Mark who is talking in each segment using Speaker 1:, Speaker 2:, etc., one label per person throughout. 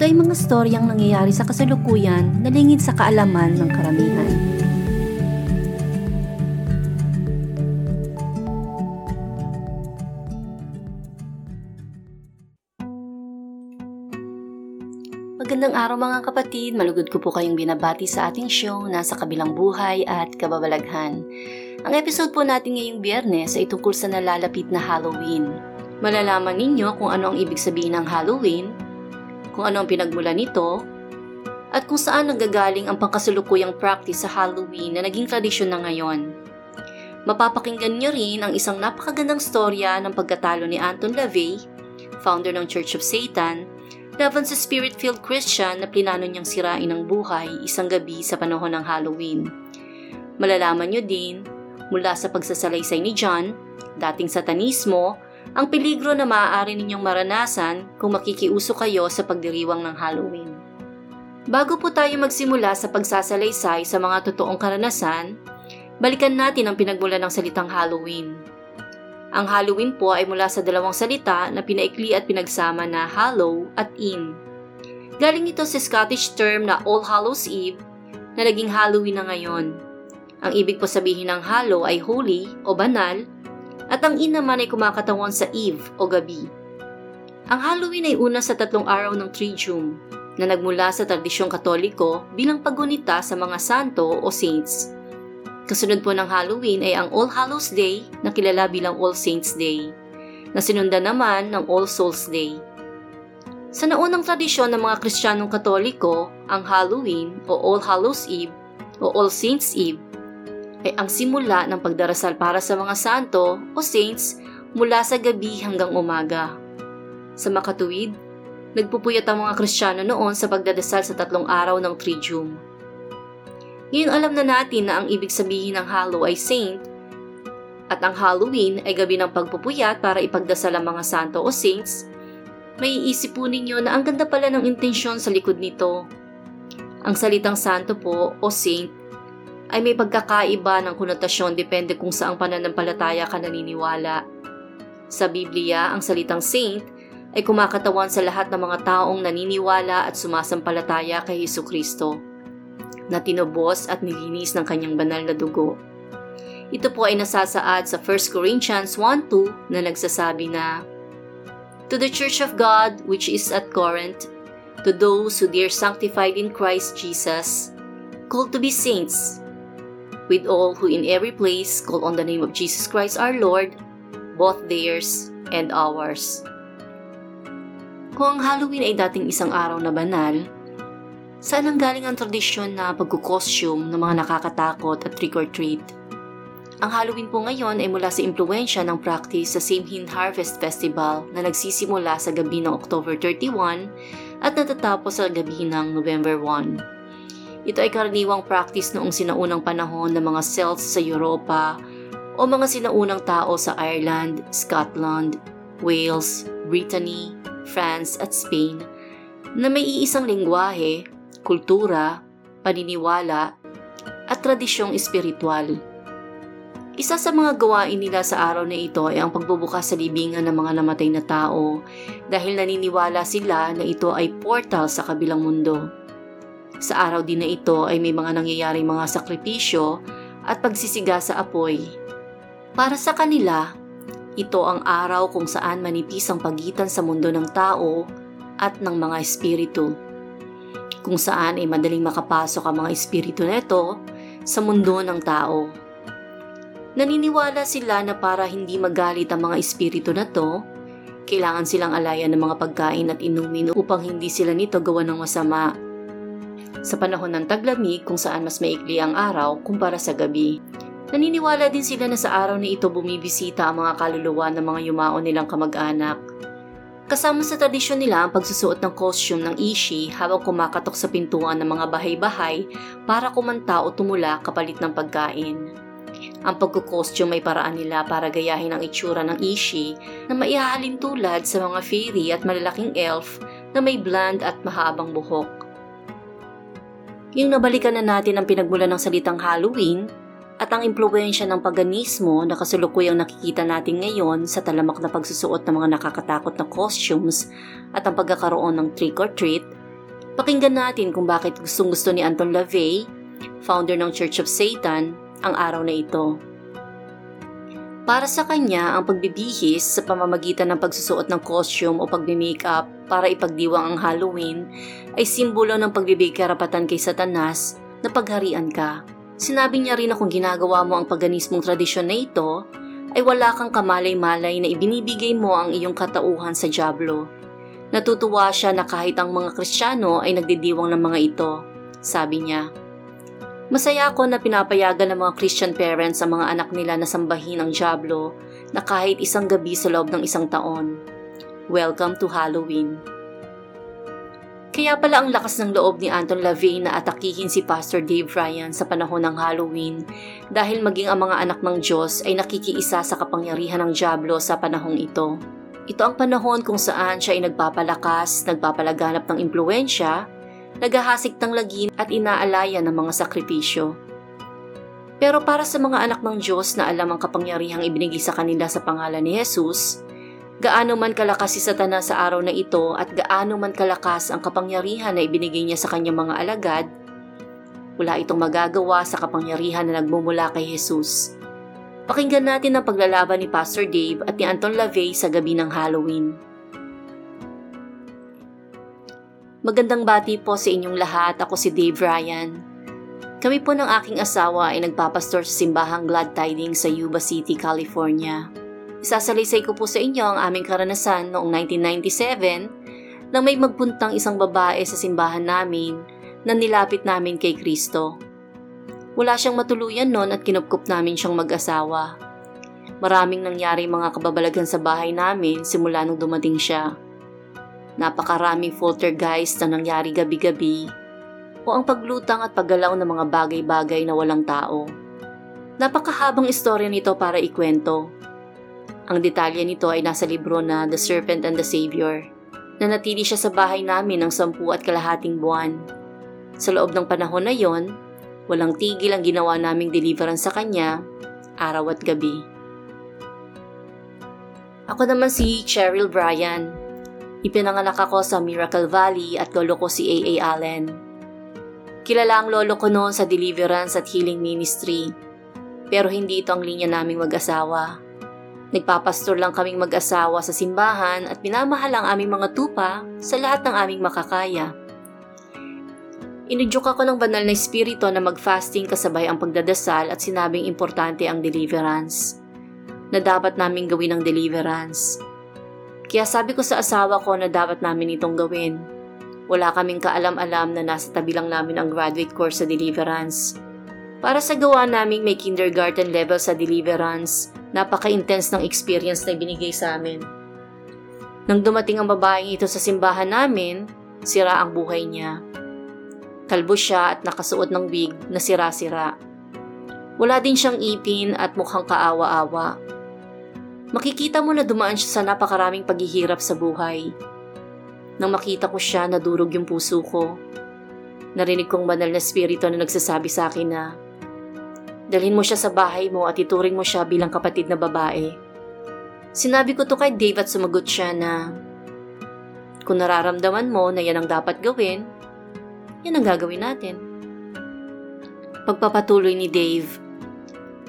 Speaker 1: ito ay mga storyang nangyayari sa kasalukuyan na lingid sa kaalaman ng karamihan. Magandang araw mga kapatid, malugod ko po kayong binabati sa ating show na sa kabilang buhay at kababalaghan. Ang episode po natin ngayong biyernes ay tungkol sa nalalapit na Halloween. Malalaman ninyo kung ano ang ibig sabihin ng Halloween kung ano ang pinagmula nito, at kung saan nanggagaling ang pangkasalukuyang practice sa Halloween na naging tradisyon na ngayon. Mapapakinggan niyo rin ang isang napakagandang storya ng pagkatalo ni Anton LaVey, founder ng Church of Satan, laban sa spirit-filled Christian na plinano niyang sirain ang buhay isang gabi sa panahon ng Halloween. Malalaman niyo din mula sa pagsasalaysay ni John, dating satanismo, ang peligro na maaari ninyong maranasan kung makikiuso kayo sa pagdiriwang ng Halloween. Bago po tayo magsimula sa pagsasalaysay sa mga totoong karanasan, balikan natin ang pinagmula ng salitang Halloween. Ang Halloween po ay mula sa dalawang salita na pinaikli at pinagsama na Hallow at In. Galing ito sa Scottish term na All Hallows Eve na naging Halloween na ngayon. Ang ibig po sabihin ng Hallow ay holy o banal at ang in naman ay kumakatawan sa Eve o gabi. Ang Halloween ay una sa tatlong araw ng Triduum na nagmula sa tradisyong katoliko bilang paggunita sa mga santo o saints. Kasunod po ng Halloween ay ang All Hallows Day na kilala bilang All Saints Day, na sinundan naman ng All Souls Day. Sa naunang tradisyon ng mga Kristiyanong Katoliko, ang Halloween o All Hallows Eve o All Saints Eve ay ang simula ng pagdarasal para sa mga santo o saints mula sa gabi hanggang umaga. Sa makatuwid, nagpupuyat ang mga Kristiyano noon sa pagdadasal sa tatlong araw ng Triduum. Ngayon alam na natin na ang ibig sabihin ng Hallow ay saint at ang Halloween ay gabi ng pagpupuyat para ipagdasal ang mga santo o saints, may iisip po ninyo na ang ganda pala ng intensyon sa likod nito. Ang salitang santo po o saint ay may pagkakaiba ng konotasyon depende kung saang pananampalataya ka naniniwala. Sa Biblia, ang salitang saint ay kumakatawan sa lahat ng mga taong naniniwala at sumasampalataya kay Heso Kristo, na tinubos at nilinis ng kanyang banal na dugo. Ito po ay nasasaad sa 1 Corinthians 1.2 na nagsasabi na, To the Church of God which is at Corinth, to those who dear sanctified in Christ Jesus, called to be saints, with all who in every place call on the name of Jesus Christ our Lord, both theirs and ours. Kung ang Halloween ay dating isang araw na banal, saan ang galing ang tradisyon na pagkukostume ng mga nakakatakot at trick-or-treat? Ang Halloween po ngayon ay mula sa impluensya ng practice sa Samhain Harvest Festival na nagsisimula sa gabi ng October 31 at natatapos sa gabi ng November 1. Ito ay karaniwang practice noong sinaunang panahon ng mga Celts sa Europa o mga sinaunang tao sa Ireland, Scotland, Wales, Brittany, France at Spain na may iisang lingwahe, kultura, paniniwala at tradisyong espiritual. Isa sa mga gawain nila sa araw na ito ay ang pagbubukas sa libingan ng mga namatay na tao dahil naniniwala sila na ito ay portal sa kabilang mundo. Sa araw din na ito ay may mga nangyayaring mga sakripisyo at pagsisiga sa apoy. Para sa kanila, ito ang araw kung saan manipis ang pagitan sa mundo ng tao at ng mga espiritu. Kung saan ay madaling makapasok ang mga espiritu nito sa mundo ng tao. Naniniwala sila na para hindi magalit ang mga espiritu na to, kailangan silang alayan ng mga pagkain at inumin upang hindi sila nito gawa ng masama sa panahon ng taglamig kung saan mas maikli ang araw kumpara sa gabi. Naniniwala din sila na sa araw na ito bumibisita ang mga kaluluwa ng mga yumao nilang kamag-anak. Kasama sa tradisyon nila ang pagsusuot ng costume ng ishi habang kumakatok sa pintuan ng mga bahay-bahay para kumanta o tumula kapalit ng pagkain. Ang pagkukostume ay paraan nila para gayahin ang itsura ng ishi na maihahalin tulad sa mga fairy at malalaking elf na may bland at mahabang buhok. Yung nabalikan na natin ang pinagmula ng salitang Halloween, at ang impluensya ng paganismo na kasulukuyang nakikita natin ngayon sa talamak na pagsusuot ng mga nakakatakot na costumes at ang pagkakaroon ng trick or treat, pakinggan natin kung bakit gustong gusto ni Anton LaVey, founder ng Church of Satan, ang araw na ito. Para sa kanya, ang pagbibihis sa pamamagitan ng pagsusuot ng costume o pagmi-makeup para ipagdiwang ang Halloween ay simbolo ng pagbibigay karapatan kay Satanas na pagharian ka Sinabi niya rin na kung ginagawa mo ang paganismong tradisyon na ito, ay wala kang kamalay-malay na ibinibigay mo ang iyong katauhan sa Diablo. Natutuwa siya na kahit ang mga Kristiyano ay nagdidiwang ng mga ito. Sabi niya, Masaya ako na pinapayagan ng mga Christian parents ang mga anak nila na sambahin ang Diablo na kahit isang gabi sa loob ng isang taon. Welcome to Halloween. Kaya pala ang lakas ng loob ni Anton LaVey na atakihin si Pastor Dave Ryan sa panahon ng Halloween dahil maging ang mga anak ng Diyos ay nakikiisa sa kapangyarihan ng Diablo sa panahong ito. Ito ang panahon kung saan siya ay nagpapalakas, nagpapalaganap ng impluensya, naghahasik ng lagim at inaalaya ng mga sakripisyo. Pero para sa mga anak ng Diyos na alam ang kapangyarihang ibinigay sa kanila sa pangalan ni Jesus, Gaano man kalakas si Satanas sa araw na ito at gaano man kalakas ang kapangyarihan na ibinigay niya sa kanyang mga alagad, wala itong magagawa sa kapangyarihan na nagmumula kay Jesus. Pakinggan natin ang paglalaban ni Pastor Dave at ni Anton LaVey sa gabi ng Halloween. Magandang bati po sa inyong lahat. Ako si Dave Ryan. Kami po ng aking asawa ay nagpapastor sa simbahang Glad Tidings sa Yuba City, California. Isasalaysay ko po sa inyo ang aming karanasan noong 1997 nang may magpuntang isang babae sa simbahan namin na nilapit namin kay Kristo. Wala siyang matuluyan noon at kinupkup namin siyang mag-asawa. Maraming nangyari mga kababalagan sa bahay namin simula nung dumating siya. Napakaraming poltergeist na nangyari gabi-gabi o ang paglutang at paggalaw ng mga bagay-bagay na walang tao. Napakahabang istorya nito para ikwento ang detalye nito ay nasa libro na The Serpent and the Savior. Nanatili siya sa bahay namin ng sampu at kalahating buwan. Sa loob ng panahon na yon, walang tigil ang ginawa naming deliverance sa kanya, araw at gabi. Ako naman si Cheryl Bryan. Ipinanganak ako sa Miracle Valley at lolo ko si A.A. Allen. Kilala ang lolo ko noon sa deliverance at healing ministry. Pero hindi ito ang linya naming mag-asawa. Nagpapastor lang kaming mag-asawa sa simbahan at minamahal ang aming mga tupa sa lahat ng aming makakaya. Inudyok ako ng banal na espiritu na mag-fasting kasabay ang pagdadasal at sinabing importante ang deliverance. Na dapat namin gawin ang deliverance. Kaya sabi ko sa asawa ko na dapat namin itong gawin. Wala kaming kaalam-alam na nasa tabi lang namin ang graduate course sa deliverance. Para sa gawa naming may kindergarten level sa deliverance, Napaka-intense ng experience na binigay sa amin. Nang dumating ang babaeng ito sa simbahan namin, sira ang buhay niya. Kalbo siya at nakasuot ng wig na sira-sira. Wala din siyang ipin at mukhang kaawa-awa. Makikita mo na dumaan siya sa napakaraming paghihirap sa buhay. Nang makita ko siya, nadurog yung puso ko. Narinig kong banal na spirito na nagsasabi sa akin na Dalhin mo siya sa bahay mo at ituring mo siya bilang kapatid na babae. Sinabi ko to kay Dave at sumagot siya na kung nararamdaman mo na yan ang dapat gawin, yan ang gagawin natin. Pagpapatuloy ni Dave,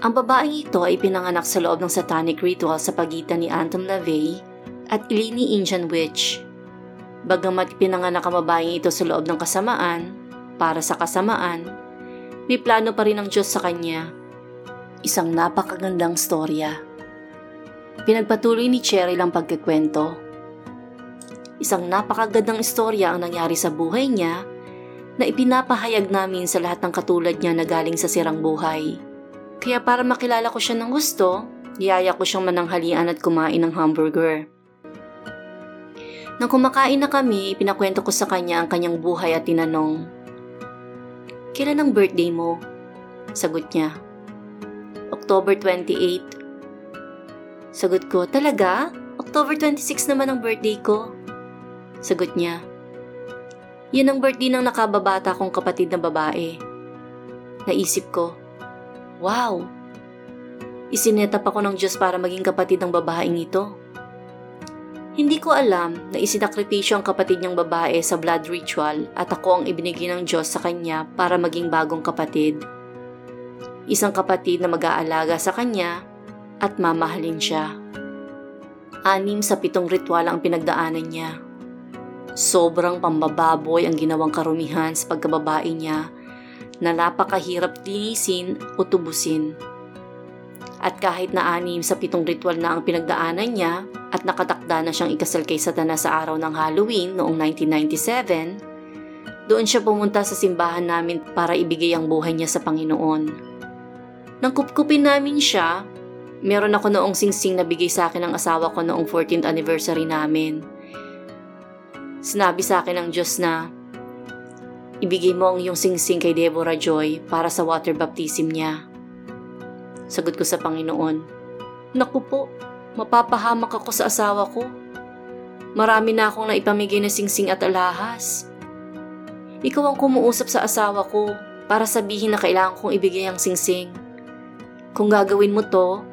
Speaker 1: ang babaeng ito ay pinanganak sa loob ng satanic ritual sa pagitan ni Anton LaVey at Ilini Indian Witch. Bagamat pinanganak ang babaeng ito sa loob ng kasamaan, para sa kasamaan, may plano pa rin ang Diyos sa kanya. Isang napakagandang storya. Pinagpatuloy ni Cheryl ang pagkikwento. Isang napakagandang istorya ang nangyari sa buhay niya na ipinapahayag namin sa lahat ng katulad niya na galing sa sirang buhay. Kaya para makilala ko siya ng gusto, niyaya ko siyang mananghalian at kumain ng hamburger. Nang kumakain na kami, ipinakwento ko sa kanya ang kanyang buhay at tinanong, Kailan ang birthday mo? Sagot niya, October 28. Sagot ko, talaga? October 26 naman ang birthday ko. Sagot niya, yan ang birthday ng nakababata kong kapatid na babae. Naisip ko, wow, isinetap ako ng Diyos para maging kapatid ng babaeng ito. Hindi ko alam na isinakripisyo ang kapatid niyang babae sa blood ritual at ako ang ibinigay ng Diyos sa kanya para maging bagong kapatid. Isang kapatid na mag-aalaga sa kanya at mamahalin siya. Anim sa pitong ritual ang pinagdaanan niya. Sobrang pambababoy ang ginawang karumihan sa pagkababae niya na napakahirap linisin o tubusin. At kahit na anim sa pitong ritual na ang pinagdaanan niya at nakatakda na siyang ikasal kay Satanas sa araw ng Halloween noong 1997, doon siya pumunta sa simbahan namin para ibigay ang buhay niya sa Panginoon. Nang kupkupin namin siya, meron ako noong singsing na bigay sa akin ng asawa ko noong 14th anniversary namin. Sinabi sa akin ng Diyos na, ibigay mo ang iyong singsing kay Deborah Joy para sa water baptism niya. Sagot ko sa Panginoon, Naku po, mapapahamak ako sa asawa ko. Marami na akong naipamigay na singsing at alahas. Ikaw ang kumuusap sa asawa ko para sabihin na kailangan kong ibigay ang singsing. Kung gagawin mo to,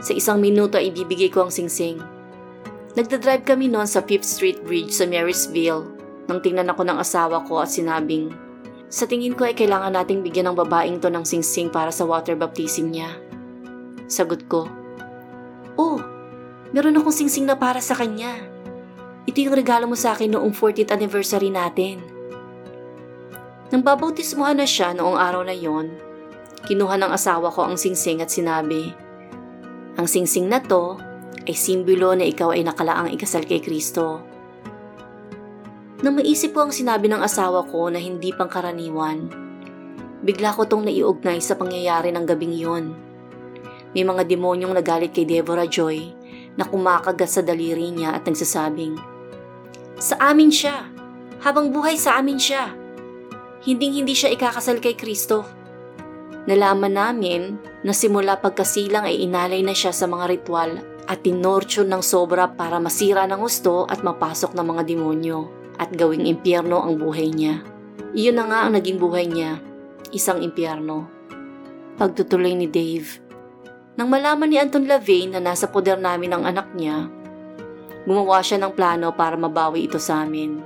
Speaker 1: sa isang minuto ay ibibigay ko ang singsing. Nagdadrive kami noon sa 5th Street Bridge sa Marysville nang tingnan ako ng asawa ko at sinabing, sa tingin ko ay kailangan nating bigyan ng babaeng to ng singsing para sa water baptism niya. Sagot ko, Oh, meron akong singsing na para sa kanya. Ito yung regalo mo sa akin noong 40th anniversary natin. Nang babautismuhan na siya noong araw na yon, kinuha ng asawa ko ang singsing at sinabi, Ang singsing na to ay simbolo na ikaw ay nakalaang ikasal kay Kristo. Nang maisip ko ang sinabi ng asawa ko na hindi pangkaraniwan, bigla ko tong naiugnay sa pangyayari ng gabing yon. May mga demonyong nagalit kay Deborah Joy na kumakagat sa daliri niya at nagsasabing, Sa amin siya! Habang buhay sa amin siya! Hinding hindi siya ikakasal kay Kristo. Nalaman namin na simula pagkasilang ay inalay na siya sa mga ritual at tinorture ng sobra para masira ng gusto at mapasok ng mga demonyo at gawing impyerno ang buhay niya. Iyon na nga ang naging buhay niya, isang impyerno. Pagtutuloy ni Dave, nang malaman ni Anton Lavaine na nasa poder namin ang anak niya, gumawa siya ng plano para mabawi ito sa amin.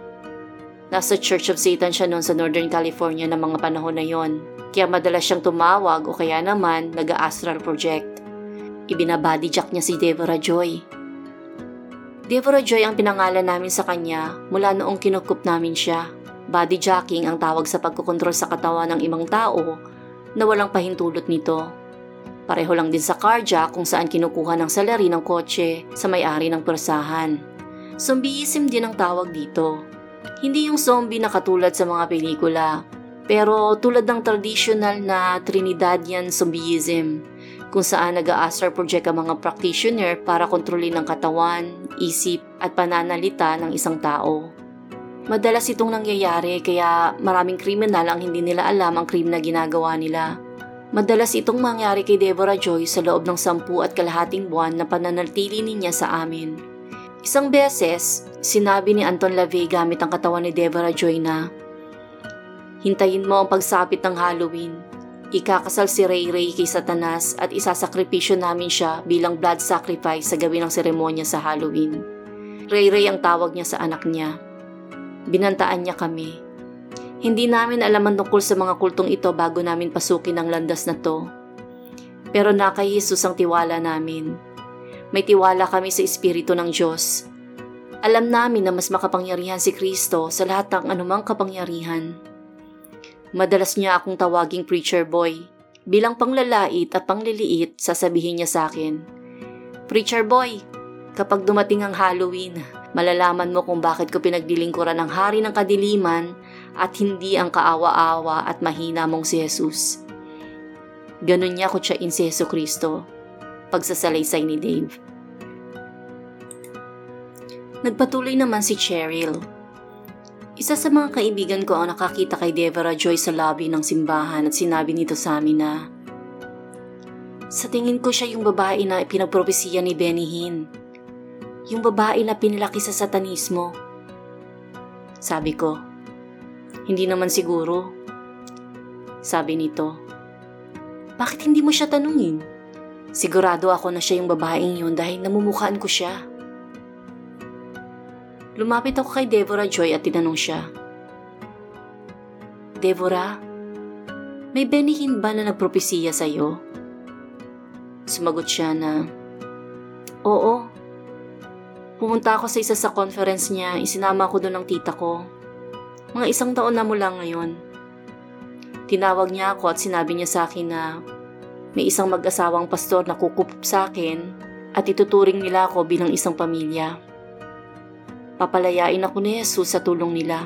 Speaker 1: Nasa Church of Satan siya noon sa Northern California ng mga panahon na yon, kaya madalas siyang tumawag o kaya naman nag-astral project. Ibinabody jack niya si Deborah Joy. Deborah Joy ang pinangalan namin sa kanya mula noong kinukup namin siya. Body jacking ang tawag sa pagkokontrol sa katawan ng ibang tao na walang pahintulot nito. Pareho lang din sa carjack kung saan kinukuha ng salary ng kotse sa may-ari ng persahan. Zombieism din ang tawag dito. Hindi yung zombie na katulad sa mga pelikula, pero tulad ng traditional na Trinidadian zombieism, kung saan nag-astral project ang mga practitioner para kontrolin ang katawan, isip at pananalita ng isang tao. Madalas itong nangyayari kaya maraming kriminal ang hindi nila alam ang krimen na ginagawa nila. Madalas itong mangyari kay Deborah Joy sa loob ng sampu at kalahating buwan na pananatili niya sa amin. Isang beses, sinabi ni Anton LaVey gamit ang katawan ni Deborah Joy na, Hintayin mo ang pagsapit ng Halloween. Ikakasal si Ray Ray kay Satanas at isasakripisyo namin siya bilang blood sacrifice sa gawin ng seremonya sa Halloween. Ray Ray ang tawag niya sa anak niya. Binantaan niya kami hindi namin alam ang tungkol sa mga kultong ito bago namin pasukin ang landas na to. Pero na kay Jesus ang tiwala namin. May tiwala kami sa Espiritu ng Diyos. Alam namin na mas makapangyarihan si Kristo sa lahat ng anumang kapangyarihan. Madalas niya akong tawaging preacher boy. Bilang panglalait at pangliliit, sasabihin niya sa akin, Preacher boy, kapag dumating ang Halloween, malalaman mo kung bakit ko pinaglilingkuran ng hari ng kadiliman at hindi ang kaawa-awa at mahina mong si Jesus. Ganon niya kutsain si Yeso Kristo, pagsasalaysay ni Dave. Nagpatuloy naman si Cheryl. Isa sa mga kaibigan ko ang nakakita kay Deborah Joy sa lobby ng simbahan at sinabi nito sa amin na sa tingin ko siya yung babae na pinagpropesiya ni Benny Hinn. Yung babae na pinilaki sa satanismo. Sabi ko, hindi naman siguro. Sabi nito, bakit hindi mo siya tanungin? Sigurado ako na siya yung babaeng yun dahil namumukhaan ko siya. Lumapit ako kay Deborah Joy at tinanong siya. Deborah, may benihin ba na nagpropesiya sa'yo? Sumagot siya na, Oo. Pumunta ako sa isa sa conference niya, isinama ko doon ng tita ko. Mga isang taon na mula ngayon. Tinawag niya ako at sinabi niya sa akin na may isang mag-asawang pastor na kukup sa akin at ituturing nila ako bilang isang pamilya. Papalayain ako ni Jesus sa tulong nila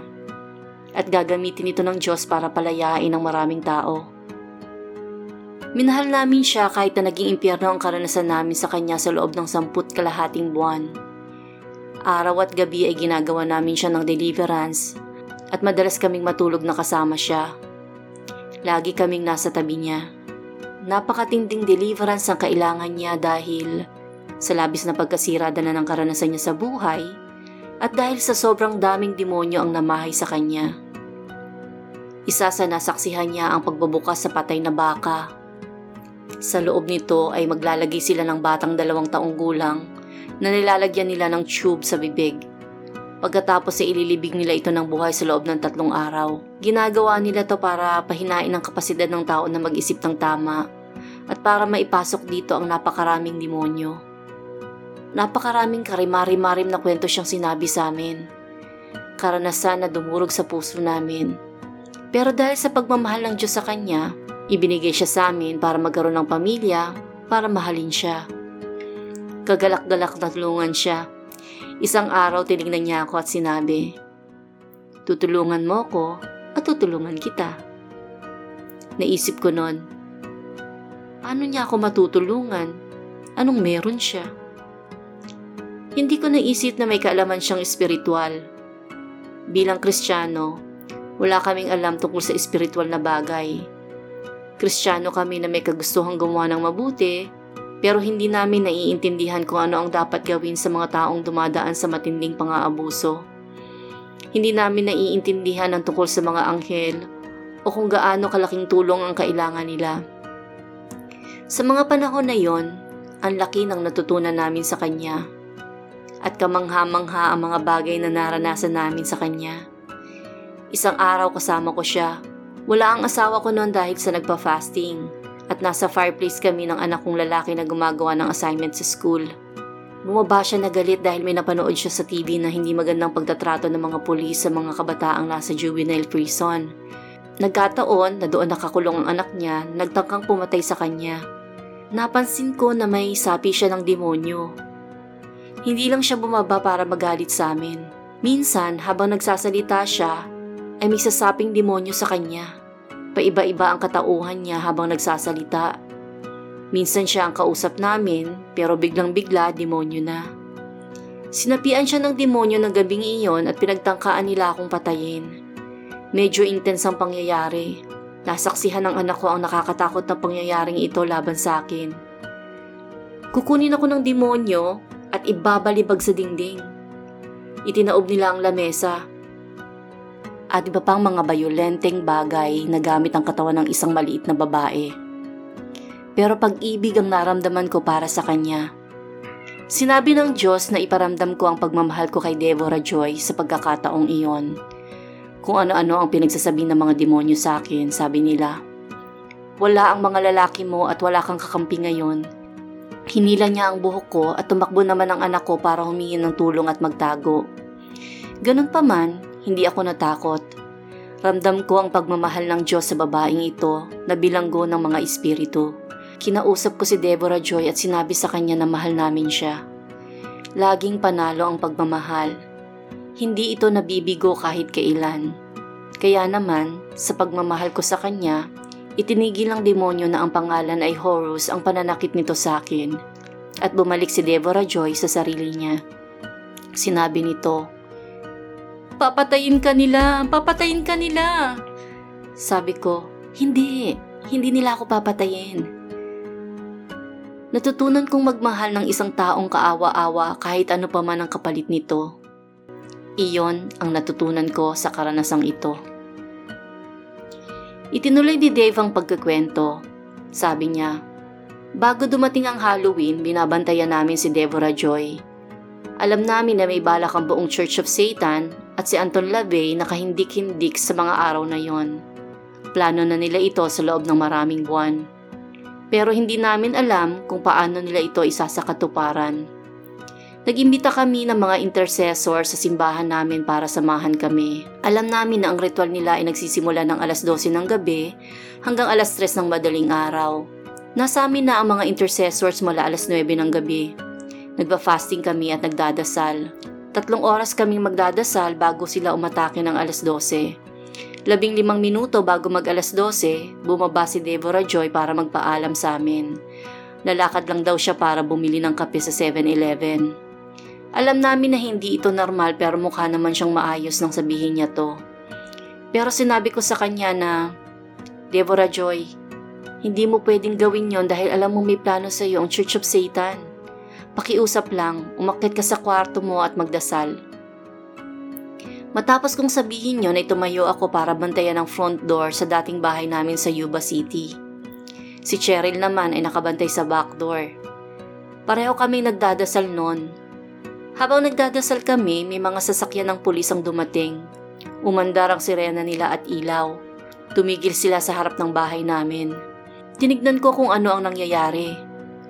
Speaker 1: at gagamitin ito ng Diyos para palayain ang maraming tao. Minahal namin siya kahit na naging impyerno ang karanasan namin sa kanya sa loob ng samput kalahating buwan. Araw at gabi ay ginagawa namin siya ng deliverance at madalas kaming matulog na kasama siya. Lagi kaming nasa tabi niya. Napakatinding deliverance ang kailangan niya dahil sa labis na pagkasirada na ng karanasan niya sa buhay at dahil sa sobrang daming demonyo ang namahay sa kanya. Isa sa nasaksihan niya ang pagbubukas sa patay na baka sa loob nito ay maglalagay sila ng batang dalawang taong gulang na nilalagyan nila ng tube sa bibig. Pagkatapos ay ililibig nila ito ng buhay sa loob ng tatlong araw. Ginagawa nila to para pahinain ang kapasidad ng tao na mag-isip ng tama at para maipasok dito ang napakaraming demonyo. Napakaraming karimari-marim na kwento siyang sinabi sa amin. Karanasan na dumurog sa puso namin. Pero dahil sa pagmamahal ng Diyos sa Kanya, Ibinigay siya sa amin para magkaroon ng pamilya, para mahalin siya. Kagalak-galak na tulungan siya. Isang araw tinignan niya ako at sinabi, Tutulungan mo ko at tutulungan kita. Naisip ko noon, paano niya ako matutulungan? Anong meron siya? Hindi ko naisip na may kaalaman siyang espiritual. Bilang kristyano, wala kaming alam tungkol sa espiritual na bagay Kristiyano kami na may kagustuhang gumawa ng mabuti, pero hindi namin naiintindihan kung ano ang dapat gawin sa mga taong dumadaan sa matinding pang-aabuso. Hindi namin naiintindihan ang tungkol sa mga anghel o kung gaano kalaking tulong ang kailangan nila. Sa mga panahon na yon, ang laki ng natutunan namin sa Kanya at kamangha-mangha ang mga bagay na naranasan namin sa Kanya. Isang araw kasama ko siya wala ang asawa ko noon dahil sa nagpa-fasting at nasa fireplace kami ng anak kong lalaki na gumagawa ng assignment sa school. Bumaba siya na galit dahil may napanood siya sa TV na hindi magandang pagtatrato ng mga pulis sa mga kabataang nasa juvenile prison. Nagkataon na doon nakakulong ang anak niya, nagtangkang pumatay sa kanya. Napansin ko na may sapi siya ng demonyo. Hindi lang siya bumaba para magalit sa amin. Minsan, habang nagsasalita siya, ay may sasaping demonyo sa kanya. Paiba-iba ang katauhan niya habang nagsasalita. Minsan siya ang kausap namin pero biglang-bigla demonyo na. Sinapian siya ng demonyo ng gabing iyon at pinagtangkaan nila akong patayin. Medyo intense ang pangyayari. Nasaksihan ng anak ko ang nakakatakot na pangyayaring ito laban sa akin. Kukunin ako ng demonyo at ibabalibag sa dingding. Itinaob nila ang lamesa at iba pang mga bayolenteng bagay na gamit ang katawan ng isang maliit na babae. Pero pag-ibig ang naramdaman ko para sa kanya. Sinabi ng Diyos na iparamdam ko ang pagmamahal ko kay Deborah Joy sa pagkakataong iyon. Kung ano-ano ang pinagsasabi ng mga demonyo sa akin, sabi nila. Wala ang mga lalaki mo at wala kang kakampi ngayon. Hinila niya ang buhok ko at tumakbo naman ang anak ko para humingi ng tulong at magtago. Ganun pa man, hindi ako natakot. Ramdam ko ang pagmamahal ng Diyos sa babaeng ito na bilanggo ng mga espiritu. Kinausap ko si Deborah Joy at sinabi sa kanya na mahal namin siya. Laging panalo ang pagmamahal. Hindi ito nabibigo kahit kailan. Kaya naman, sa pagmamahal ko sa kanya, itinigil ng demonyo na ang pangalan ay Horus ang pananakit nito sa akin at bumalik si Deborah Joy sa sarili niya. Sinabi nito, Papatayin ka nila! Papatayin ka nila! Sabi ko, hindi, hindi nila ako papatayin. Natutunan kong magmahal ng isang taong kaawa-awa kahit ano pa man ang kapalit nito. Iyon ang natutunan ko sa karanasang ito. Itinuloy ni Dave ang pagkakwento. Sabi niya, Bago dumating ang Halloween, binabantayan namin si Deborah Joy. Alam namin na may balak ang buong Church of Satan at si Anton LaVey nakahindik-hindik sa mga araw na yon. Plano na nila ito sa loob ng maraming buwan. Pero hindi namin alam kung paano nila ito isasakatuparan. Nag-imbita kami ng mga intercessor sa simbahan namin para samahan kami. Alam namin na ang ritual nila ay nagsisimula ng alas 12 ng gabi hanggang alas 3 ng madaling araw. Nasa amin na ang mga intercessors mula alas 9 ng gabi. Nagba-fasting kami at nagdadasal. Tatlong oras kaming magdadasal bago sila umatake ng alas 12. Labing limang minuto bago mag alas 12, bumaba si Deborah Joy para magpaalam sa amin. Lalakad lang daw siya para bumili ng kape sa 7-Eleven. Alam namin na hindi ito normal pero mukha naman siyang maayos nang sabihin niya to. Pero sinabi ko sa kanya na, Deborah Joy, hindi mo pwedeng gawin yon dahil alam mo may plano sa iyo ang Church of Satan. Pakiusap lang, umakit ka sa kwarto mo at magdasal. Matapos kong sabihin yon ay tumayo ako para bantayan ang front door sa dating bahay namin sa Yuba City. Si Cheryl naman ay nakabantay sa back door. Pareho kami nagdadasal noon. Habang nagdadasal kami, may mga sasakyan ng pulis ang dumating. Umandar ang sirena nila at ilaw. Tumigil sila sa harap ng bahay namin. Tinignan ko kung ano ang nangyayari.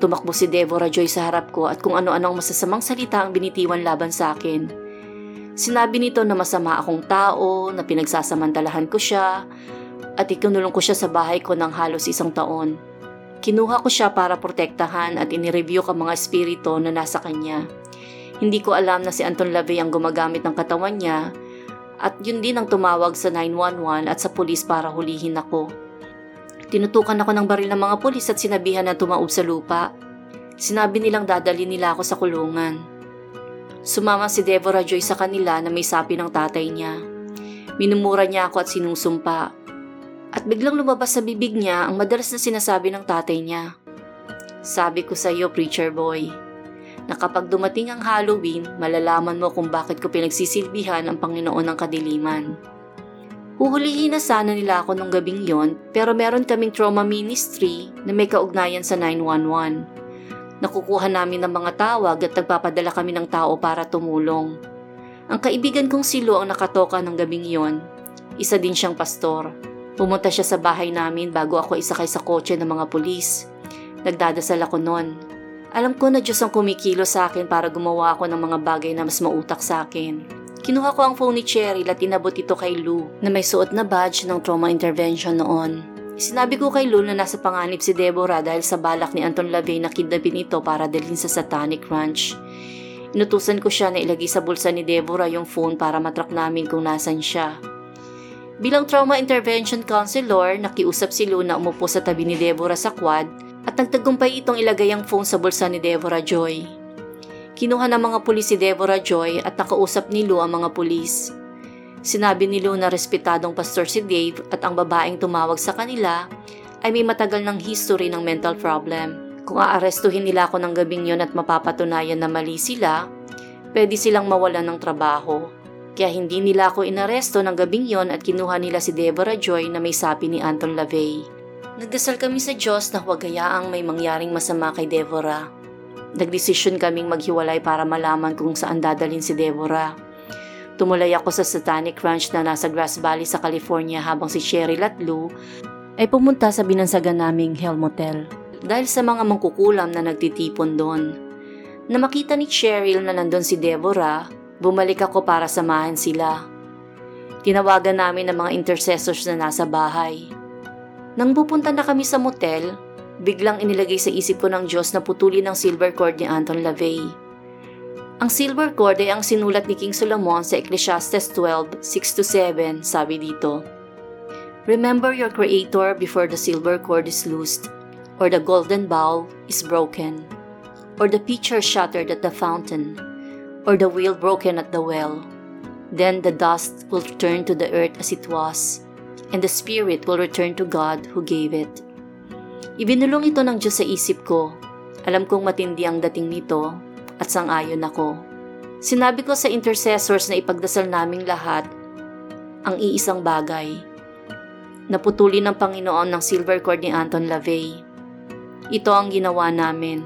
Speaker 1: Tumakbo si Deborah Joy sa harap ko at kung ano-anong masasamang salita ang binitiwan laban sa akin. Sinabi nito na masama akong tao, na pinagsasamantalahan ko siya, at ikinulong ko siya sa bahay ko ng halos isang taon. Kinuha ko siya para protektahan at inireview ang mga espiritu na nasa kanya. Hindi ko alam na si Anton Lavey ang gumagamit ng katawan niya at yun din ang tumawag sa 911 at sa pulis para hulihin ako. Tinutukan ako ng baril ng mga pulis at sinabihan na tumaob sa lupa. Sinabi nilang dadali nila ako sa kulungan. Sumama si Deborah Joy sa kanila na may sapi ng tatay niya. Minumura niya ako at sinusumpa. At biglang lumabas sa bibig niya ang madalas na sinasabi ng tatay niya. Sabi ko sa iyo, preacher boy, na kapag dumating ang Halloween, malalaman mo kung bakit ko pinagsisilbihan ang Panginoon ng Kadiliman. Huhulihin na sana nila ako nung gabing yon pero meron kaming trauma ministry na may kaugnayan sa 911. Nakukuha namin ng mga tawag at nagpapadala kami ng tao para tumulong. Ang kaibigan kong si Lu ang nakatoka ng gabing yon. Isa din siyang pastor. Pumunta siya sa bahay namin bago ako isakay sa kotse ng mga pulis. Nagdadasal ako noon. Alam ko na Diyos ang kumikilo sa akin para gumawa ako ng mga bagay na mas mautak sa akin. Kinuha ko ang phone ni Cheryl at inabot ito kay Lou na may suot na badge ng trauma intervention noon. Sinabi ko kay Lou na nasa panganib si Deborah dahil sa balak ni Anton Lavey na kidnapin ito para dalhin sa Satanic Ranch. Inutusan ko siya na ilagay sa bulsa ni Deborah yung phone para matrak namin kung nasan siya. Bilang trauma intervention counselor, nakiusap si Lou na umupo sa tabi ni Deborah sa quad at nagtagumpay itong ilagay ang phone sa bulsa ni Deborah Joy. Kinuha ng mga pulis si Deborah Joy at nakausap ni Lou ang mga pulis. Sinabi ni Lou na respetadong pastor si Dave at ang babaeng tumawag sa kanila ay may matagal ng history ng mental problem. Kung aarestuhin nila ako ng gabing yon at mapapatunayan na mali sila, pwede silang mawalan ng trabaho. Kaya hindi nila ako inaresto ng gabing yon at kinuha nila si Deborah Joy na may sapi ni Anton LaVey. Nagdasal kami sa Diyos na huwag hayaang may mangyaring masama kay Deborah. Nagdesisyon kaming maghiwalay para malaman kung saan dadalhin si Deborah. Tumulay ako sa Satanic Ranch na nasa Grass Valley sa California habang si Cheryl at Lou ay pumunta sa binansagan naming Hell Motel dahil sa mga mangkukulam na nagtitipon doon. Na makita ni Cheryl na nandun si Deborah, bumalik ako para samahan sila. Tinawagan namin ang mga intercessors na nasa bahay. Nang pupunta na kami sa motel, biglang inilagay sa isip ko ng Diyos na putulin ang silver cord ni Anton LaVey. Ang silver cord ay ang sinulat ni King Solomon sa Ecclesiastes 12:6-7, sabi dito. Remember your Creator before the silver cord is loosed, or the golden bowl is broken, or the pitcher shattered at the fountain, or the wheel broken at the well. Then the dust will turn to the earth as it was, and the spirit will return to God who gave it. Ibinulong ito ng Diyos sa isip ko. Alam kong matindi ang dating nito at sangayon ako. Sinabi ko sa intercessors na ipagdasal naming lahat ang iisang bagay. Naputuli ng Panginoon ng silver cord ni Anton LaVey. Ito ang ginawa namin.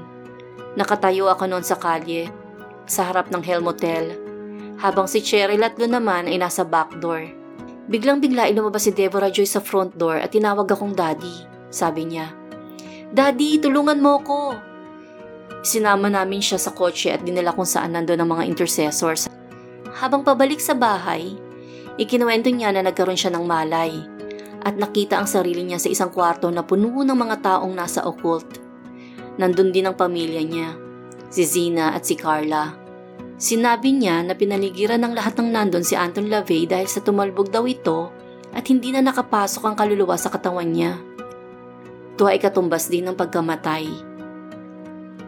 Speaker 1: Nakatayo ako noon sa kalye, sa harap ng Hell Motel, habang si Cheryl at Lou naman ay nasa back door. Biglang bigla ay lumabas si Deborah Joy sa front door at tinawag akong daddy. Sabi niya, Daddy, tulungan mo ko! Sinama namin siya sa kotse at dinala kung saan nando ng mga intercessors. Habang pabalik sa bahay, Ikinuwento niya na nagkaroon siya ng malay at nakita ang sarili niya sa isang kwarto na puno ng mga taong nasa occult. Nandun din ang pamilya niya, si Zina at si Carla. Sinabi niya na pinaligiran ng lahat ng nandun si Anton LaVey dahil sa tumalbog daw ito at hindi na nakapasok ang kaluluwa sa katawan niya. Ito ay katumbas din ng pagkamatay.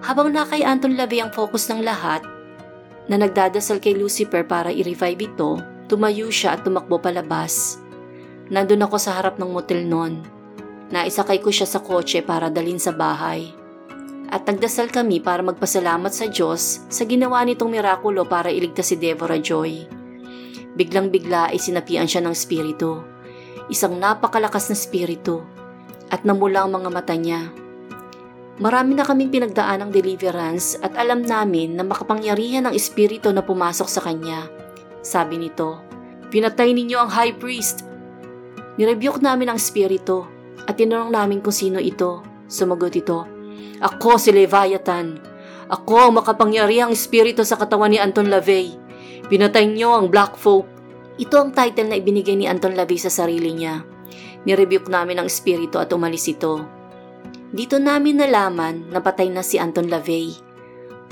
Speaker 1: Habang na kay Anton LaVey ang focus ng lahat, na nagdadasal kay Lucifer para i-revive ito, Tumayo siya at tumakbo palabas. Nandun ako sa harap ng motel noon. Naisakay ko siya sa kotse para dalhin sa bahay. At nagdasal kami para magpasalamat sa Diyos sa ginawa nitong mirakulo para iligtas si Deborah Joy. Biglang-bigla ay sinapian siya ng spirito. Isang napakalakas na spirito. At namula ang mga mata niya. Marami na kaming pinagdaan ng deliverance at alam namin na makapangyarihan ng espiritu na pumasok sa kanya sabi nito, pinatay ninyo ang high priest. Nirebuke namin ang spirito at tinanong namin kung sino ito. Sumagot ito, Ako si Leviathan. Ako ang makapangyarihang espiritu sa katawan ni Anton LaVey. Pinatay niyo ang Black Folk. Ito ang title na ibinigay ni Anton LaVey sa sarili niya. Nirebuke namin ang espiritu at umalis ito. Dito namin nalaman na patay na si Anton LaVey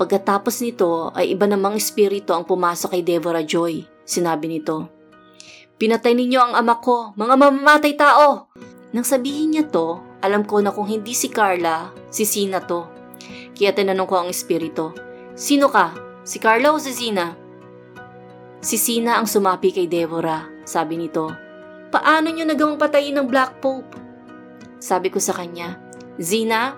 Speaker 1: Pagkatapos nito ay iba namang espiritu ang pumasok kay Deborah Joy. Sinabi nito, Pinatay ninyo ang ama ko, mga mamamatay tao! Nang sabihin niya to, alam ko na kung hindi si Carla, si Sina to. Kaya tinanong ko ang espiritu, Sino ka? Si Carla o si Sina? Si Sina ang sumapi kay Deborah, sabi nito. Paano niyo nagawang patayin ng Black Pope? Sabi ko sa kanya, Zina,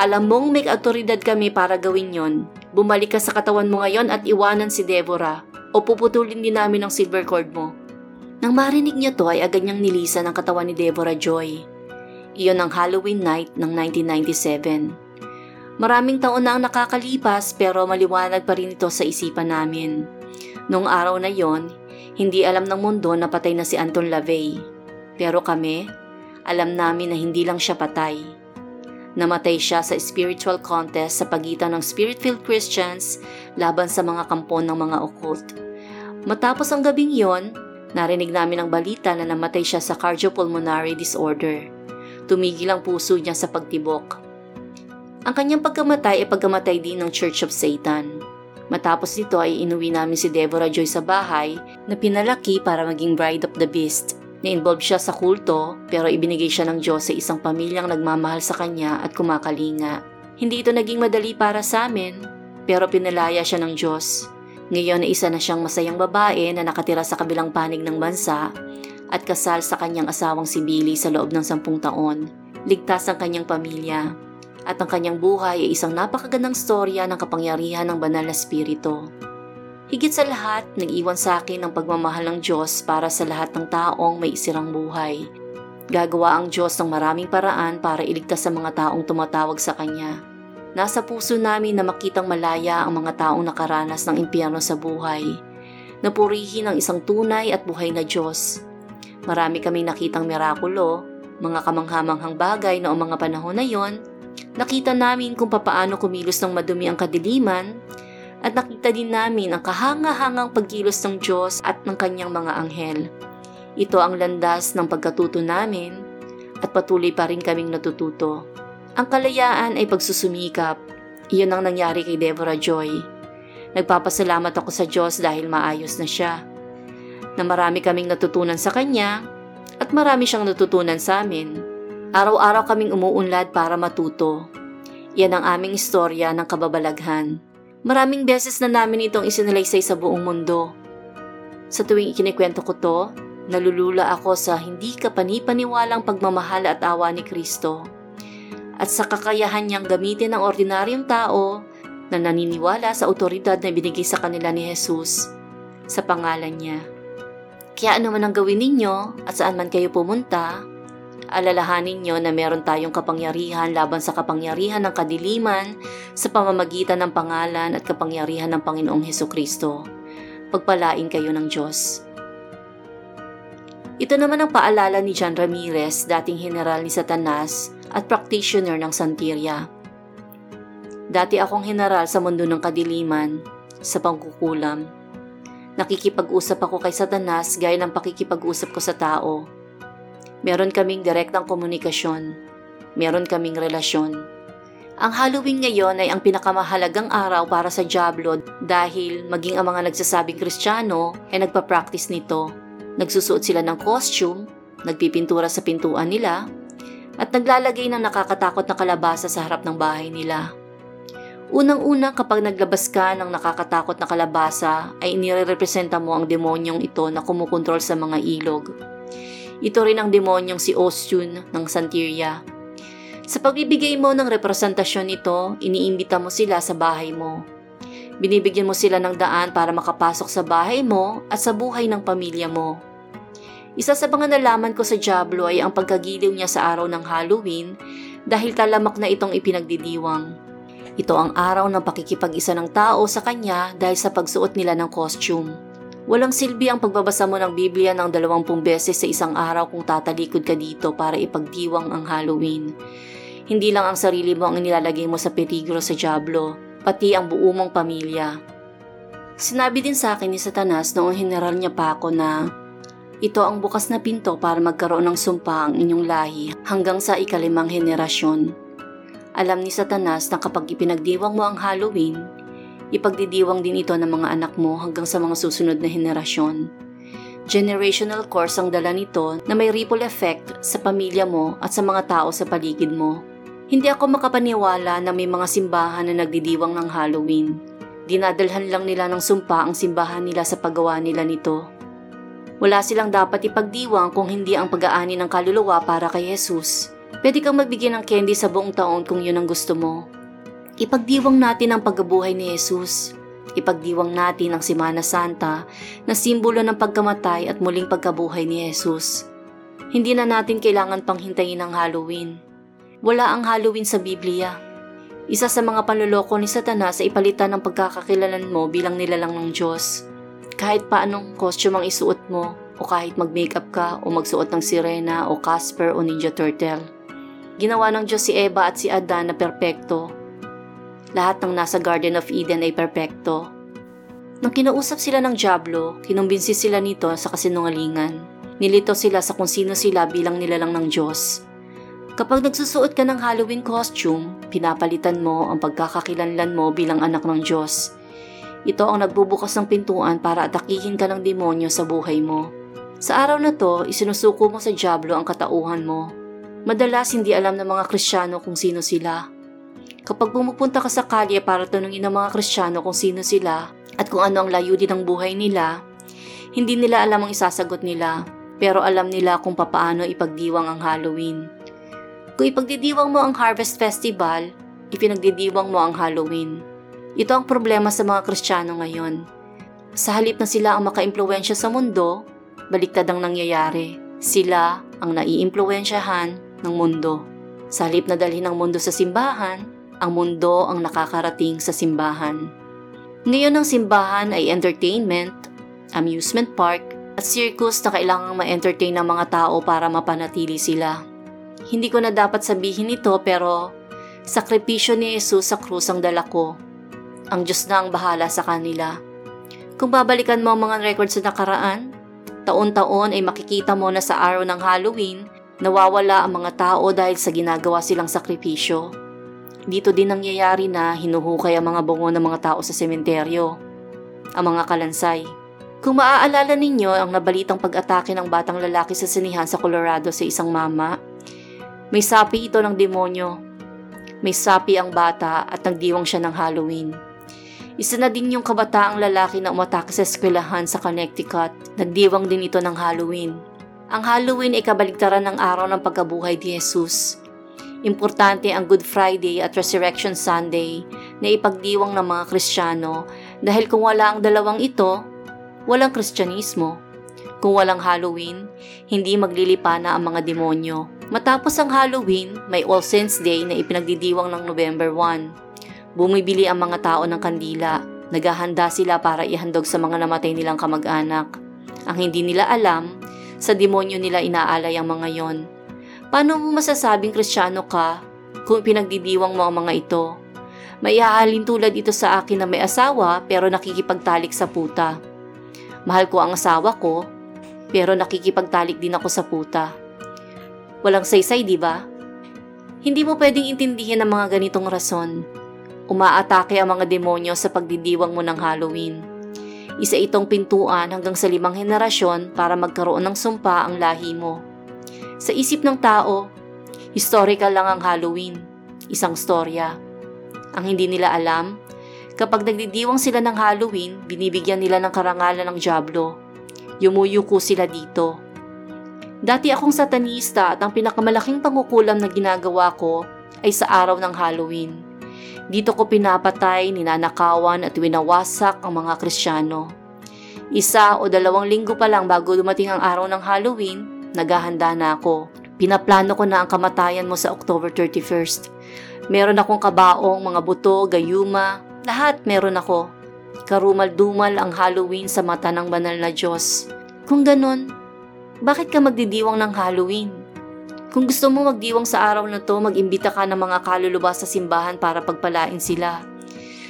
Speaker 1: alam mong may autoridad kami para gawin yon. Bumalik ka sa katawan mo ngayon at iwanan si Deborah o puputulin din namin ang silver cord mo. Nang marinig niya to ay agad niyang nilisan ang katawan ni Deborah Joy. Iyon ang Halloween night ng 1997. Maraming taon na ang nakakalipas pero maliwanag pa rin ito sa isipan namin. Noong araw na yon, hindi alam ng mundo na patay na si Anton LaVey. Pero kami, alam namin na hindi lang siya patay Namatay siya sa spiritual contest sa pagitan ng spirit-filled Christians laban sa mga kampon ng mga occult. Matapos ang gabing yon, narinig namin ang balita na namatay siya sa cardiopulmonary disorder. Tumigil ang puso niya sa pagtibok. Ang kanyang pagkamatay ay pagkamatay din ng Church of Satan. Matapos nito ay inuwi namin si Deborah Joy sa bahay na pinalaki para maging bride of the beast na-involve siya sa kulto pero ibinigay siya ng Diyos sa isang pamilyang nagmamahal sa kanya at kumakalinga. Hindi ito naging madali para sa amin pero pinalaya siya ng Diyos. Ngayon ay isa na siyang masayang babae na nakatira sa kabilang panig ng bansa at kasal sa kanyang asawang si Billy sa loob ng sampung taon. Ligtas ang kanyang pamilya at ang kanyang buhay ay isang napakagandang storya ng kapangyarihan ng banal na spirito. Higit sa lahat, nag-iwan sa akin ang pagmamahal ng Diyos para sa lahat ng taong may isirang buhay. Gagawa ang Diyos ng maraming paraan para iligtas sa mga taong tumatawag sa Kanya. Nasa puso namin na makitang malaya ang mga taong nakaranas ng impyerno sa buhay. Napurihin ang isang tunay at buhay na Diyos. Marami kaming nakitang mirakulo, mga kamanghamanghang bagay noong mga panahon na yon. Nakita namin kung papaano kumilos ng madumi ang kadiliman at nakita din namin ang kahanga-hangang pagkilos ng Diyos at ng kanyang mga anghel. Ito ang landas ng pagkatuto namin at patuloy pa rin kaming natututo. Ang kalayaan ay pagsusumikap. Iyon ang nangyari kay Deborah Joy. Nagpapasalamat ako sa Diyos dahil maayos na siya. Na marami kaming natutunan sa Kanya at marami siyang natutunan sa amin. Araw-araw kaming umuunlad para matuto. Yan ang aming istorya ng kababalaghan. Maraming beses na namin itong isinalaysay sa buong mundo. Sa tuwing ikinikwento ko to, nalulula ako sa hindi kapanipaniwalang pagmamahal at awa ni Kristo at sa kakayahan niyang gamitin ng ordinaryong tao na naniniwala sa otoridad na binigay sa kanila ni Jesus sa pangalan niya. Kaya ano man ang gawin ninyo at saan man kayo pumunta, alalahanin nyo na meron tayong kapangyarihan laban sa kapangyarihan ng kadiliman sa pamamagitan ng pangalan at kapangyarihan ng Panginoong Heso Kristo. Pagpalain kayo ng Diyos. Ito naman ang paalala ni John Ramirez, dating general ni Satanas at practitioner ng Santeria. Dati akong general sa mundo ng kadiliman, sa pangkukulam. Nakikipag-usap ako kay Satanas gaya ng pakikipag-usap ko sa tao Meron kaming direktang komunikasyon. Meron kaming relasyon. Ang Halloween ngayon ay ang pinakamahalagang araw para sa Diablo dahil maging ang mga nagsasabing Kristiyano ay nagpa-practice nito. Nagsusuot sila ng costume, nagpipintura sa pintuan nila, at naglalagay ng nakakatakot na kalabasa sa harap ng bahay nila. Unang-una kapag naglabas ka ng nakakatakot na kalabasa ay inirepresenta mo ang demonyong ito na kumukontrol sa mga ilog. Ito rin ang demonyong si Ostyun ng Santeria. Sa pagbibigay mo ng representasyon nito, iniimbita mo sila sa bahay mo. Binibigyan mo sila ng daan para makapasok sa bahay mo at sa buhay ng pamilya mo. Isa sa mga nalaman ko sa Diablo ay ang pagkagiliw niya sa araw ng Halloween dahil talamak na itong ipinagdidiwang. Ito ang araw ng pakikipag-isa ng tao sa kanya dahil sa pagsuot nila ng costume. Walang silbi ang pagbabasa mo ng Biblia ng dalawampung beses sa isang araw kung tatalikod ka dito para ipagdiwang ang Halloween. Hindi lang ang sarili mo ang nilalagay mo sa peligro sa Diablo, pati ang buo mong pamilya. Sinabi din sa akin ni Satanas noong general niya pa ako na ito ang bukas na pinto para magkaroon ng sumpa ang inyong lahi hanggang sa ikalimang henerasyon. Alam ni Satanas na kapag ipinagdiwang mo ang Halloween, Ipagdidiwang din ito ng mga anak mo hanggang sa mga susunod na henerasyon. Generational course ang dala nito na may ripple effect sa pamilya mo at sa mga tao sa paligid mo. Hindi ako makapaniwala na may mga simbahan na nagdidiwang ng Halloween. Dinadalhan lang nila ng sumpa ang simbahan nila sa paggawa nila nito. Wala silang dapat ipagdiwang kung hindi ang pag-aani ng kaluluwa para kay Jesus. Pwede kang magbigay ng candy sa buong taon kung yun ang gusto mo. Ipagdiwang natin ang pagkabuhay ni Jesus. Ipagdiwang natin ang Simana Santa na simbolo ng pagkamatay at muling pagkabuhay ni Jesus. Hindi na natin kailangan pang hintayin ang Halloween. Wala ang Halloween sa Biblia. Isa sa mga panluloko ni Satanas sa ipalitan ng pagkakakilalan mo bilang nilalang ng Diyos. Kahit paanong costume ang isuot mo, o kahit mag-makeup ka o magsuot ng sirena o Casper o Ninja Turtle. Ginawa ng Diyos si Eva at si Adan na perpekto lahat ng nasa Garden of Eden ay perpekto. Nang kinausap sila ng Diablo, kinumbinsi sila nito sa kasinungalingan. Nilito sila sa kung sino sila bilang nilalang ng Diyos. Kapag nagsusuot ka ng Halloween costume, pinapalitan mo ang pagkakakilanlan mo bilang anak ng Diyos. Ito ang nagbubukas ng pintuan para atakihin ka ng demonyo sa buhay mo. Sa araw na to, isinusuko mo sa Diablo ang katauhan mo. Madalas hindi alam ng mga Kristiyano kung sino sila. Kapag pumupunta ka sa kalye para tanungin ng mga Kristiyano kung sino sila at kung ano ang layunin ng buhay nila, hindi nila alam ang isasagot nila, pero alam nila kung papaano ipagdiwang ang Halloween. Kung ipagdidiwang mo ang Harvest Festival, ipinagdidiwang mo ang Halloween. Ito ang problema sa mga Kristiyano ngayon. Sa halip na sila ang makaimpluwensya sa mundo, baliktad ang nangyayari. Sila ang naiimpluwensyahan ng mundo. Sa halip na dalhin ang mundo sa simbahan, ang mundo ang nakakarating sa simbahan. Ngayon ang simbahan ay entertainment, amusement park, at circus na kailangang ma-entertain ng mga tao para mapanatili sila. Hindi ko na dapat sabihin ito pero sakripisyo ni Jesus sa krus ang dala ko. Ang Diyos na ang bahala sa kanila. Kung babalikan mo ang mga records sa nakaraan, taon-taon ay makikita mo na sa araw ng Halloween, nawawala ang mga tao dahil sa ginagawa silang sakripisyo. Dito din nangyayari na hinuhukay ang mga bungo ng mga tao sa sementeryo, ang mga kalansay. Kung maaalala ninyo ang nabalitang pag-atake ng batang lalaki sa sinihan sa Colorado sa isang mama, may sapi ito ng demonyo. May sapi ang bata at nagdiwang siya ng Halloween. Isa na din yung kabataang lalaki na umatake sa eskwelahan sa Connecticut. Nagdiwang din ito ng Halloween. Ang Halloween ay kabaligtaran ng araw ng pagkabuhay ni Jesus. Importante ang Good Friday at Resurrection Sunday na ipagdiwang ng mga Kristiyano dahil kung wala ang dalawang ito, walang Kristyanismo. Kung walang Halloween, hindi maglilipa na ang mga demonyo. Matapos ang Halloween, may All Saints Day na ipinagdidiwang ng November 1. Bumibili ang mga tao ng kandila. Naghahanda sila para ihandog sa mga namatay nilang kamag-anak. Ang hindi nila alam, sa demonyo nila inaalay ang mga yon. Paano mo masasabing kristyano ka kung pinagdidiwang mo ang mga ito? May ihahalin tulad ito sa akin na may asawa pero nakikipagtalik sa puta. Mahal ko ang asawa ko pero nakikipagtalik din ako sa puta. Walang saysay, di ba? Hindi mo pwedeng intindihin ang mga ganitong rason. Umaatake ang mga demonyo sa pagdidiwang mo ng Halloween. Isa itong pintuan hanggang sa limang henerasyon para magkaroon ng sumpa ang lahi mo. Sa isip ng tao, historical lang ang Halloween, isang storya. Ang hindi nila alam, kapag nagdidiwang sila ng Halloween, binibigyan nila ng karangalan ng Diablo. Yumuyuko sila dito. Dati akong satanista at ang pinakamalaking pangukulam na ginagawa ko ay sa araw ng Halloween. Dito ko pinapatay, ninanakawan at winawasak ang mga Kristiyano. Isa o dalawang linggo pa lang bago dumating ang araw ng Halloween, Naghahanda na ako. Pinaplano ko na ang kamatayan mo sa October 31st. Meron akong kabaong, mga buto, gayuma, lahat meron ako. Karumal-dumal ang Halloween sa mata ng banal na Diyos. Kung ganun, bakit ka magdidiwang ng Halloween? Kung gusto mo magdiwang sa araw na to, mag-imbita ka ng mga kaluluwa sa simbahan para pagpalain sila.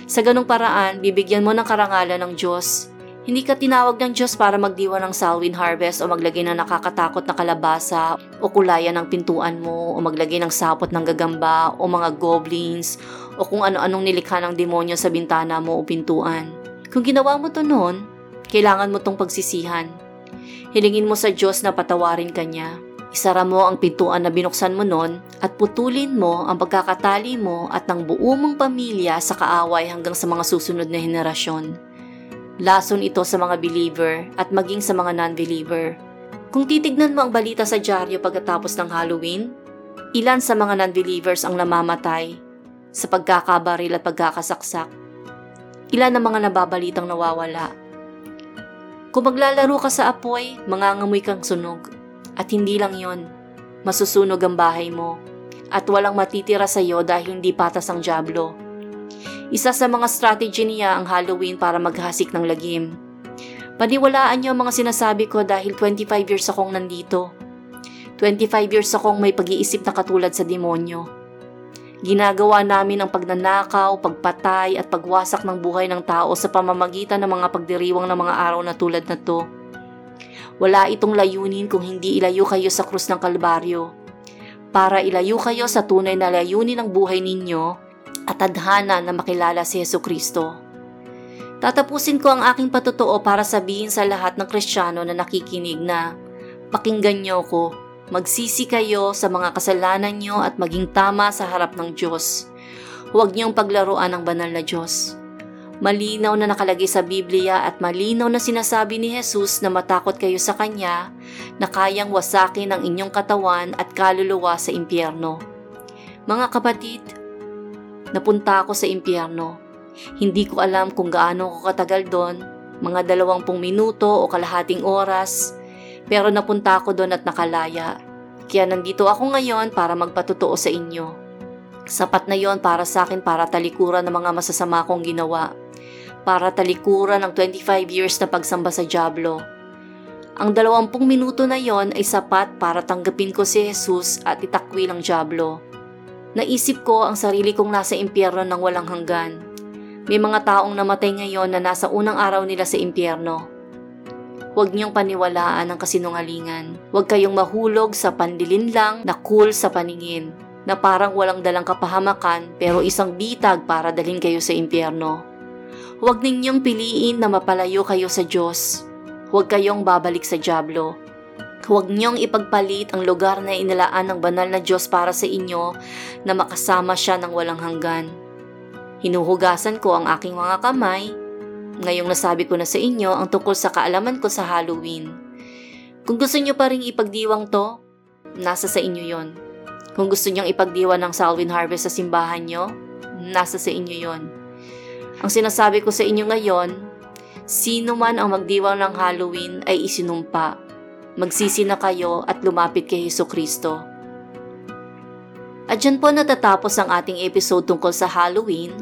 Speaker 1: Sa ganong paraan, bibigyan mo ng karangalan ng Diyos hindi ka tinawag ng Diyos para magdiwa ng Salwin harvest o maglagay ng nakakatakot na kalabasa o kulayan ng pintuan mo o maglagay ng sapot ng gagamba o mga goblins o kung ano-anong nilikha ng demonyo sa bintana mo o pintuan. Kung ginawa mo to noon, kailangan mo tong pagsisihan. Hilingin mo sa Diyos na patawarin ka niya. Isara mo ang pintuan na binuksan mo noon at putulin mo ang pagkakatali mo at ng buo mong pamilya sa kaaway hanggang sa mga susunod na henerasyon. Lason ito sa mga believer at maging sa mga non-believer. Kung titignan mo ang balita sa dyaryo pagkatapos ng Halloween, ilan sa mga non-believers ang namamatay sa pagkakabaril at pagkakasaksak. Ilan ang mga nababalitang nawawala. Kung maglalaro ka sa apoy, mangangamoy kang sunog. At hindi lang yon, masusunog ang bahay mo. At walang matitira sa iyo dahil hindi patas ang jablo isa sa mga strategy niya ang Halloween para maghasik ng lagim. Paniwalaan niyo ang mga sinasabi ko dahil 25 years akong nandito. 25 years akong may pag-iisip na katulad sa demonyo. Ginagawa namin ang pagnanakaw, pagpatay at pagwasak ng buhay ng tao sa pamamagitan ng mga pagdiriwang ng mga araw na tulad na to. Wala itong layunin kung hindi ilayo kayo sa krus ng Kalbaryo. Para ilayo kayo sa tunay na layunin ng buhay ninyo at tadhana na makilala si Yesu Kristo. Tatapusin ko ang aking patotoo para sabihin sa lahat ng Kristiyano na nakikinig na pakinggan niyo ko, magsisi kayo sa mga kasalanan niyo at maging tama sa harap ng Diyos. Huwag niyong paglaruan ang banal na Diyos. Malinaw na nakalagay sa Biblia at malinaw na sinasabi ni Jesus na matakot kayo sa Kanya na kayang wasakin ang inyong katawan at kaluluwa sa impyerno. Mga kapatid, Napunta ako sa impyerno. Hindi ko alam kung gaano ako katagal doon, mga dalawampung minuto o kalahating oras, pero napunta ako doon at nakalaya. Kaya nandito ako ngayon para magpatotoo sa inyo. Sapat na yon para sa akin para talikuran ng mga masasama kong ginawa. Para talikuran ng 25 years na pagsamba sa Diablo. Ang dalawampung minuto na yon ay sapat para tanggapin ko si Jesus at itakwil ang Diablo. Naisip ko ang sarili kong nasa impyerno ng walang hanggan. May mga taong namatay ngayon na nasa unang araw nila sa impyerno. Huwag niyong paniwalaan ang kasinungalingan. Huwag kayong mahulog sa pandilin lang na cool sa paningin, na parang walang dalang kapahamakan pero isang bitag para dalhin kayo sa impyerno. Huwag ninyong piliin na mapalayo kayo sa Diyos. Huwag kayong babalik sa Diablo Huwag niyong ipagpalit ang lugar na inilaan ng banal na Diyos para sa inyo na makasama siya ng walang hanggan. Hinuhugasan ko ang aking mga kamay. Ngayong nasabi ko na sa inyo ang tungkol sa kaalaman ko sa Halloween. Kung gusto nyo pa rin ipagdiwang to, nasa sa inyo yon. Kung gusto nyong ipagdiwa ng Salwin Harvest sa simbahan nyo, nasa sa inyo yon. Ang sinasabi ko sa inyo ngayon, sino man ang magdiwang ng Halloween ay isinumpa. Magsisi na kayo at lumapit kay Heso Kristo. At dyan po natatapos ang ating episode tungkol sa Halloween.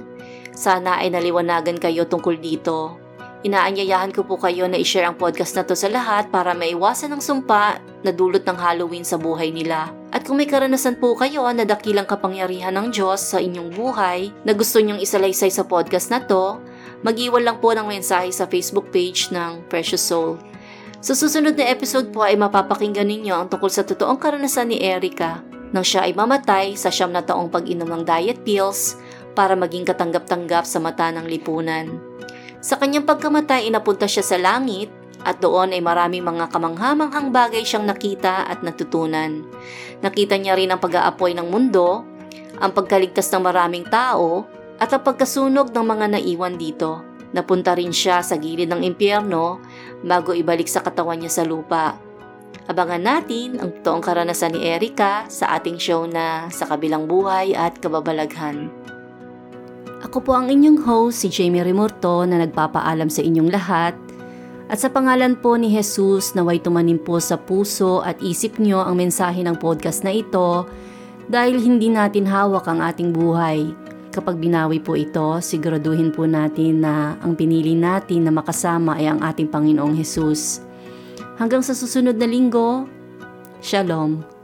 Speaker 1: Sana ay naliwanagan kayo tungkol dito. Inaanyayahan ko po kayo na i-share ang podcast na to sa lahat para maiwasan ang sumpa na dulot ng Halloween sa buhay nila. At kung may karanasan po kayo na dakilang kapangyarihan ng Diyos sa inyong buhay na gusto nyong isalaysay sa podcast na to, mag-iwan lang po ng mensahe sa Facebook page ng Precious Soul. Sa susunod na episode po ay mapapakinggan ninyo ang tungkol sa totoong karanasan ni Erica nang siya ay mamatay sa siyam na taong pag-inom ng diet pills para maging katanggap-tanggap sa mata ng lipunan. Sa kanyang pagkamatay, inapunta siya sa langit at doon ay maraming mga kamanghamanghang bagay siyang nakita at natutunan. Nakita niya rin ang pag-aapoy ng mundo, ang pagkaligtas ng maraming tao, at ang pagkasunog ng mga naiwan dito. Napunta rin siya sa gilid ng impyerno bago ibalik sa katawan niya sa lupa. Abangan natin ang toong karanasan ni Erika sa ating show na Sa Kabilang Buhay at Kababalaghan. Ako po ang inyong host, si Jamie Remorto na nagpapaalam sa inyong lahat. At sa pangalan po ni Jesus, naway tumanim po sa puso at isip nyo ang mensahe ng podcast na ito dahil hindi natin hawak ang ating buhay. Kapag binawi po ito, siguraduhin po natin na ang pinili natin na makasama ay ang ating Panginoong Jesus. Hanggang sa susunod na linggo, Shalom.